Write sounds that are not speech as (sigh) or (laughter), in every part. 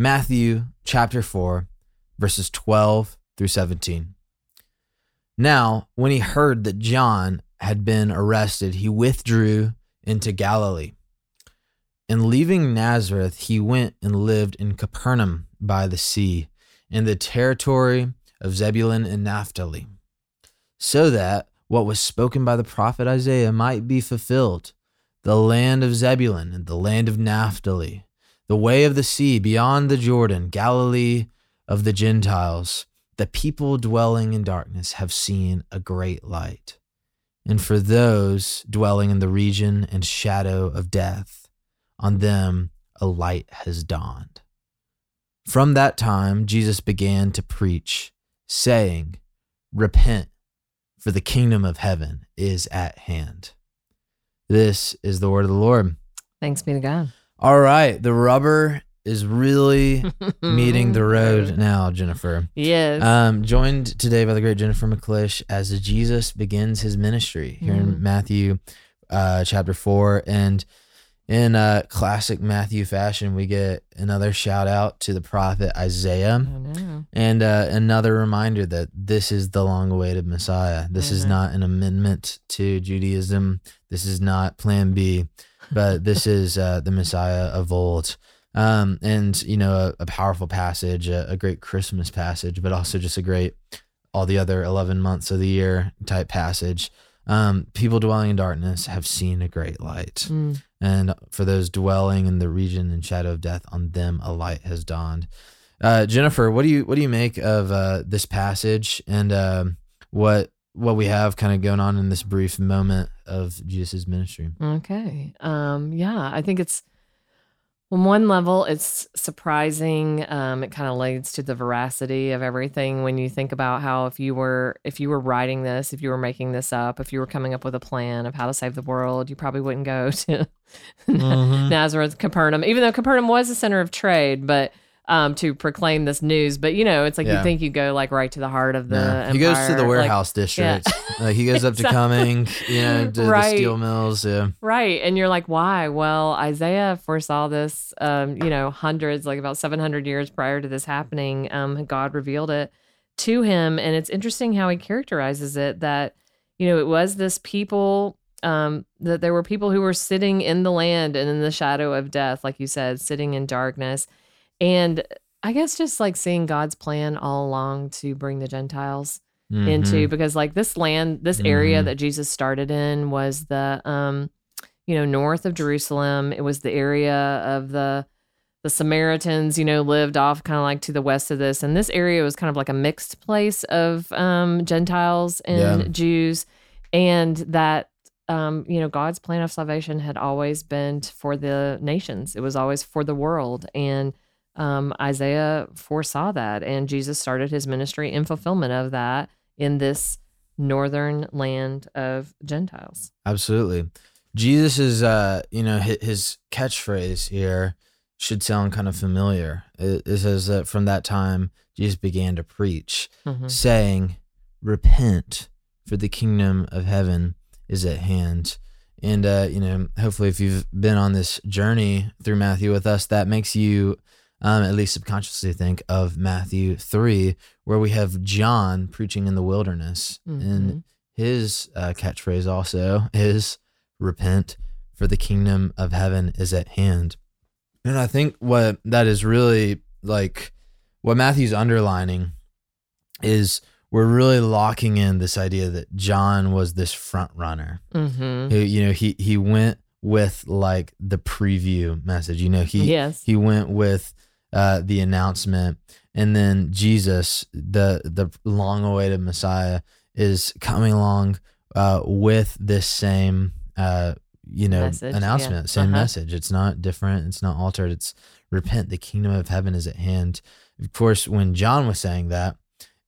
Matthew chapter 4, verses 12 through 17. Now, when he heard that John had been arrested, he withdrew into Galilee. And leaving Nazareth, he went and lived in Capernaum by the sea, in the territory of Zebulun and Naphtali, so that what was spoken by the prophet Isaiah might be fulfilled the land of Zebulun and the land of Naphtali, the way of the sea beyond the Jordan, Galilee of the Gentiles. The people dwelling in darkness have seen a great light. And for those dwelling in the region and shadow of death, on them a light has dawned. From that time, Jesus began to preach, saying, Repent, for the kingdom of heaven is at hand. This is the word of the Lord. Thanks be to God. All right, the rubber is really (laughs) meeting the road now, Jennifer. Yes. Um, joined today by the great Jennifer McClish as Jesus begins his ministry here in Mhm. Matthew uh, chapter 4. And in uh, classic Matthew fashion, we get another shout out to the prophet Isaiah and uh, another reminder that this is the long awaited Messiah. This is Mhm. not an amendment to Judaism. This is not plan B, but this is uh, the Messiah of old. Um, and, you know, a, a powerful passage, a, a great Christmas passage, but also just a great, all the other 11 months of the year type passage. Um, people dwelling in darkness have seen a great light. Mm. And for those dwelling in the region and shadow of death, on them a light has dawned. Uh, Jennifer, what do you what do you make of uh, this passage and um what what we have kind of going on in this brief moment of Jesus' ministry? Okay. Um, yeah, I think it's on one level, it's surprising. Um, it kind of leads to the veracity of everything when you think about how if you were if you were writing this, if you were making this up, if you were coming up with a plan of how to save the world, you probably wouldn't go (laughs) to Mhm. Nazareth, Capernaum, even though Capernaum was a center of trade, but um, to proclaim this news. But you know, it's like Yeah. you think you go like right to the heart of the. Yeah. He goes to the like- warehouse district. (laughs) Like he goes up to Cumming, you know, to the steel mills. Yeah. Right. And you're like, why? Well, Isaiah foresaw this, um, you know, hundreds, like about 700 years prior to this happening. Um, God revealed it to him. And it's interesting how he characterizes it that, you know, it was this people, um, that there were people who were sitting in the land and in the shadow of death, like you said, sitting in darkness. And I guess just like seeing God's plan all along to bring the Gentiles into Mhm. because like this land this area Mhm. that jesus started in was the um you know north of jerusalem it was the area of the the samaritans you know lived off kind of like to the west of this and this area was kind of like a mixed place of um gentiles and Yeah. jews and that um you know god's plan of salvation had always been for the nations it was always for the world and um, Isaiah foresaw that, and Jesus started his ministry in fulfillment of that in this northern land of Gentiles. Absolutely. Jesus is, uh, you know, his, his catchphrase here should sound kind of familiar. It, it says that from that time, Jesus began to preach, Mhm. saying, Repent, for the kingdom of heaven is at hand. And, uh, you know, hopefully, if you've been on this journey through Matthew with us, that makes you um, at least subconsciously think of Matthew 3, where we have John preaching in the wilderness. And Mhm. his uh, catchphrase also is repent for the kingdom of heaven is at hand and i think what that is really like what matthew's underlining is we're really locking in this idea that john was this front runner Mhm. who you know he he went with like the preview message you know he yes. he went with uh, the announcement, and then Jesus, the the long awaited Messiah, is coming along uh, with this same uh, you know Message, yeah. announcement, same Uh-huh. message. It's not different. It's not altered. It's repent. The kingdom of heaven is at hand. Of course, when John was saying that,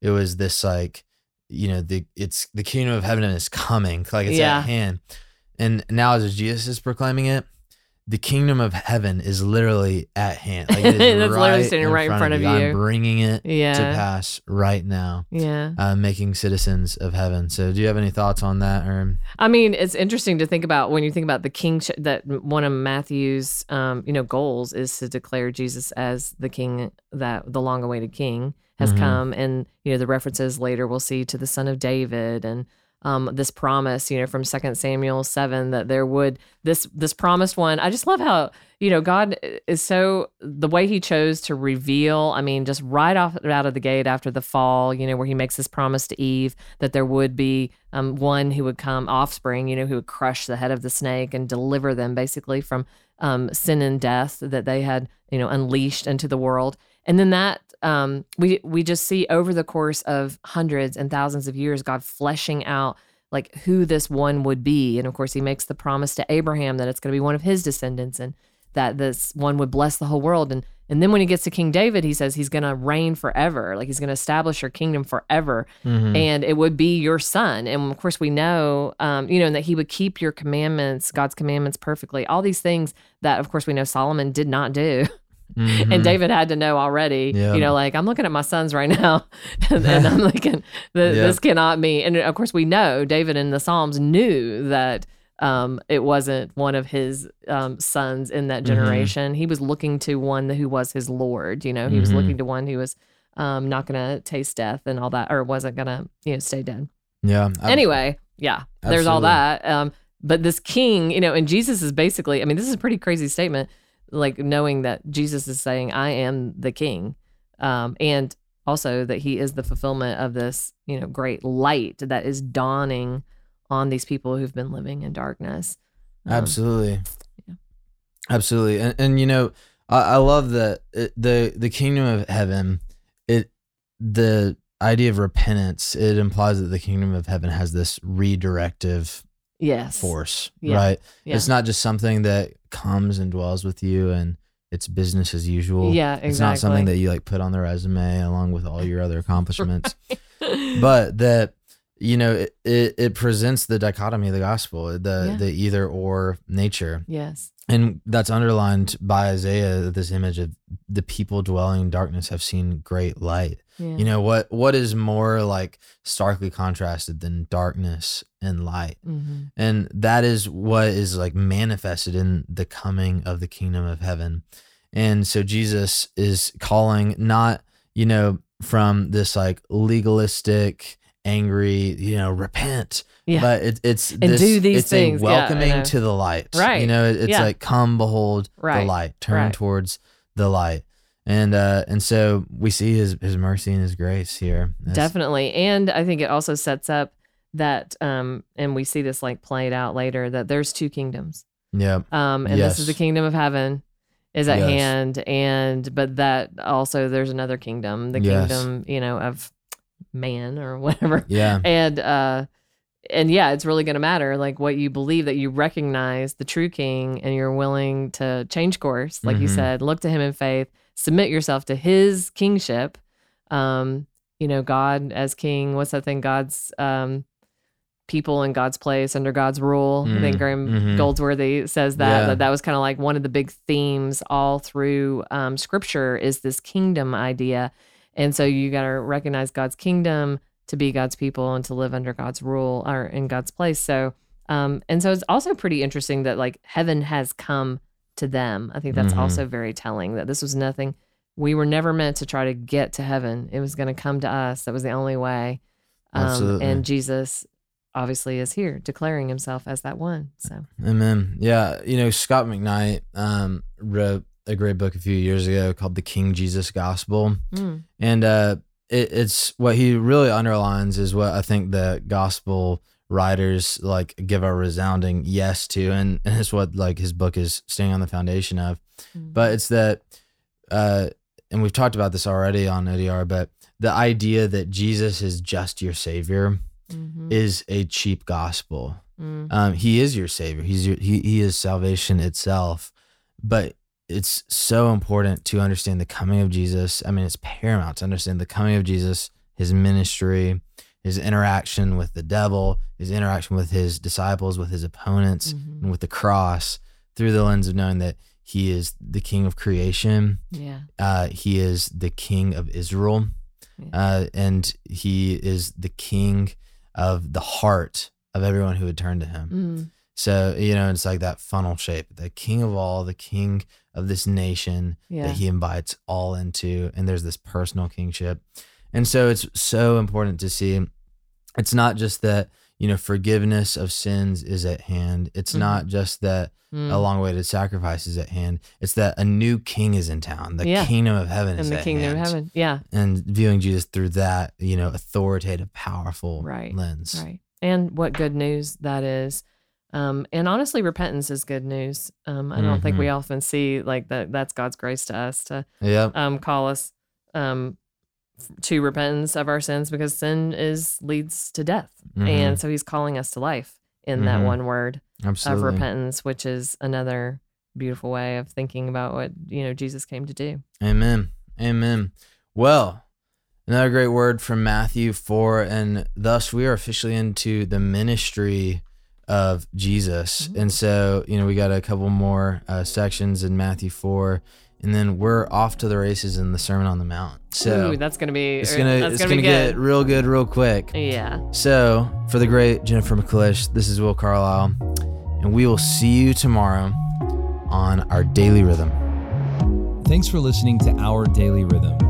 it was this like you know the it's the kingdom of heaven is coming, like it's Yeah. at hand. And now as Jesus is proclaiming it, the kingdom of heaven is literally at hand. Like (laughs) it is That's literally standing right in front of you. you. I'm bringing it Yeah. to pass right now, Yeah. uh, making citizens of heaven. So, do you have any thoughts on that, or I mean, it's interesting to think about when you think about the king that one of Matthew's, um, you know, goals is to declare Jesus as the king that the long-awaited king has Mhm. come, and you know the references later we'll see to the son of David and um, this promise, you know, from Second Samuel seven that there would this this promised one. I just love how you know God is so the way He chose to reveal. I mean, just right off out of the gate after the fall, you know, where He makes this promise to Eve that there would be um, one who would come, offspring, you know, who would crush the head of the snake and deliver them basically from um, sin and death that they had, you know, unleashed into the world. And then that um, we we just see over the course of hundreds and thousands of years, God fleshing out like who this one would be. And of course, He makes the promise to Abraham that it's going to be one of his descendants and that this one would bless the whole world. And and then when he gets to King David, he says he's going to reign forever, like he's going to establish your kingdom forever Mhm. and it would be your son. And of course, we know, um, you know, that he would keep your commandments, God's commandments perfectly. All these things that, of course, we know Solomon did not do, (laughs) Mhm. and David had to know already. Yeah. You know, like I'm looking at my sons right now, (laughs) and, and I'm (laughs) thinking that Yeah. this cannot be. And of course, we know David in the Psalms knew that. Um, it wasn't one of his um, sons in that Mhm. generation. He was looking to one who was his Lord. You know, he was Mhm. looking to one who was um, not going to taste death and all that, or wasn't going to, you know, stay dead. yeah. anyway, yeah, there's all that. Um, but this king, you know, and Jesus is basically, I mean, this is a pretty crazy statement, like knowing that Jesus is saying, I am the king. Um, and also that he is the fulfillment of this, you know, great light that is dawning on these people who've been living in darkness. Um, Absolutely. yeah. Absolutely. And and you know, I, I love that it, the the kingdom of heaven, it the idea of repentance, it implies that the kingdom of heaven has this redirective yes. force, Yeah. right? Yeah. It's not just something that comes and dwells with you and it's business as usual. yeah, exactly. It's not something that you like put on the resume along with all your other accomplishments. (laughs) but that you know it, it, it presents the dichotomy of the gospel the Yeah. the either or nature yes. and that's underlined by isaiah this image of the people dwelling in darkness have seen great light Yeah. you know what what is more like starkly contrasted than darkness and light hmm and that is what is like manifested in the coming of the kingdom of heaven and so jesus is calling not you know from this like legalistic angry you know repent Yeah. but it, it's And this, do these it's things. a welcoming know. to the light Right. you know it- it's Yeah. like come behold the light turn Right. towards the light and uh and so we see his his mercy and his grace here That's- Definitely. And I think it also sets up that um and we see this like played out later that there's two kingdoms. yeah Um and this is the kingdom of heaven is at Yes. hand and but that also there's another kingdom, the Yes. kingdom, you know, of man or (laughs) whatever. yeah And uh and yeah, it's really going to matter like what you believe that you recognize the true king and you're willing to change course, like you Mhm. said, look to him in faith, submit yourself to his kingship. Um, you know, God as king, what's that thing? God's um people in God's place under God's rule. I think Mm, Graham mhm. Goldsworthy says that, Yeah. that that was kind of like one of the big themes all through um, scripture is this kingdom idea. And so you got to recognize God's kingdom to be God's people and to live under God's rule or in God's place. So, um, and so it's also pretty interesting that like heaven has come to them. I think that's Mhm. also very telling that this was nothing. We were never meant to try to get to heaven. It was going to come to us. That was the only way. Um, and Jesus obviously is here declaring himself as that one. So, Amen. Yeah, you know Scot McKnight um, wrote a great book a few years ago called "The King Jesus Gospel," mm, and uh, it, it's what he really underlines is what I think the gospel writers like give a resounding yes to, and, (laughs) and it's what like his book is staying on the foundation of. mm. But it's that, uh, and we've talked about this already on ODR, but the idea that Jesus is just your savior Mhm, is a cheap gospel. mm, Um, he is your savior. He's your, he he is salvation itself. But it's so important to understand the coming of Jesus. I mean, it's paramount to understand the coming of Jesus, his ministry, his interaction with the devil, his interaction with his disciples, with his opponents, mhm. and with the cross through the lens of knowing that he is the king of creation. Yeah. Uh, he is the king of Israel. Yeah. Uh, and he is the king of the heart of everyone who would turn to him. Mm. So, you know, it's like that funnel shape, the king of all, the king of this nation Yeah. that he invites all into. And there's this personal kingship. And so it's so important to see it's not just that, you know, forgiveness of sins is at hand. It's Mhm. not just that Mm. a long way to sacrifice is at hand. It's that a new king is in town. The Yeah. kingdom of heaven In is the at kingdom of heaven. Yeah. And viewing Jesus through that, you know, authoritative, powerful Right. lens. Right. And what good news that is. Um, and honestly, repentance is good news. Um, I don't think we often see like that. That's God's grace to us to Yep. um, call us um, to repentance of our sins because sin is leads to death, Mhm. and so He's calling us to life in that Mhm. one word Absolutely. of repentance, which is another beautiful way of thinking about what you know Jesus came to do. Amen. Amen. Well, another great word from Matthew 4. And thus we are officially into the ministry of Jesus. Mhm. And so, you know, we got a couple more uh, sections in Matthew 4. And then we're off to the races in the Sermon on the Mount. So Ooh, that's gonna be it's gonna it's gonna, gonna, get real good real quick. Yeah. So, for the great Jennifer McClish, this is Will Carlisle, and we will see you tomorrow on our daily rhythm. Thanks for listening to Our Daily Rhythm.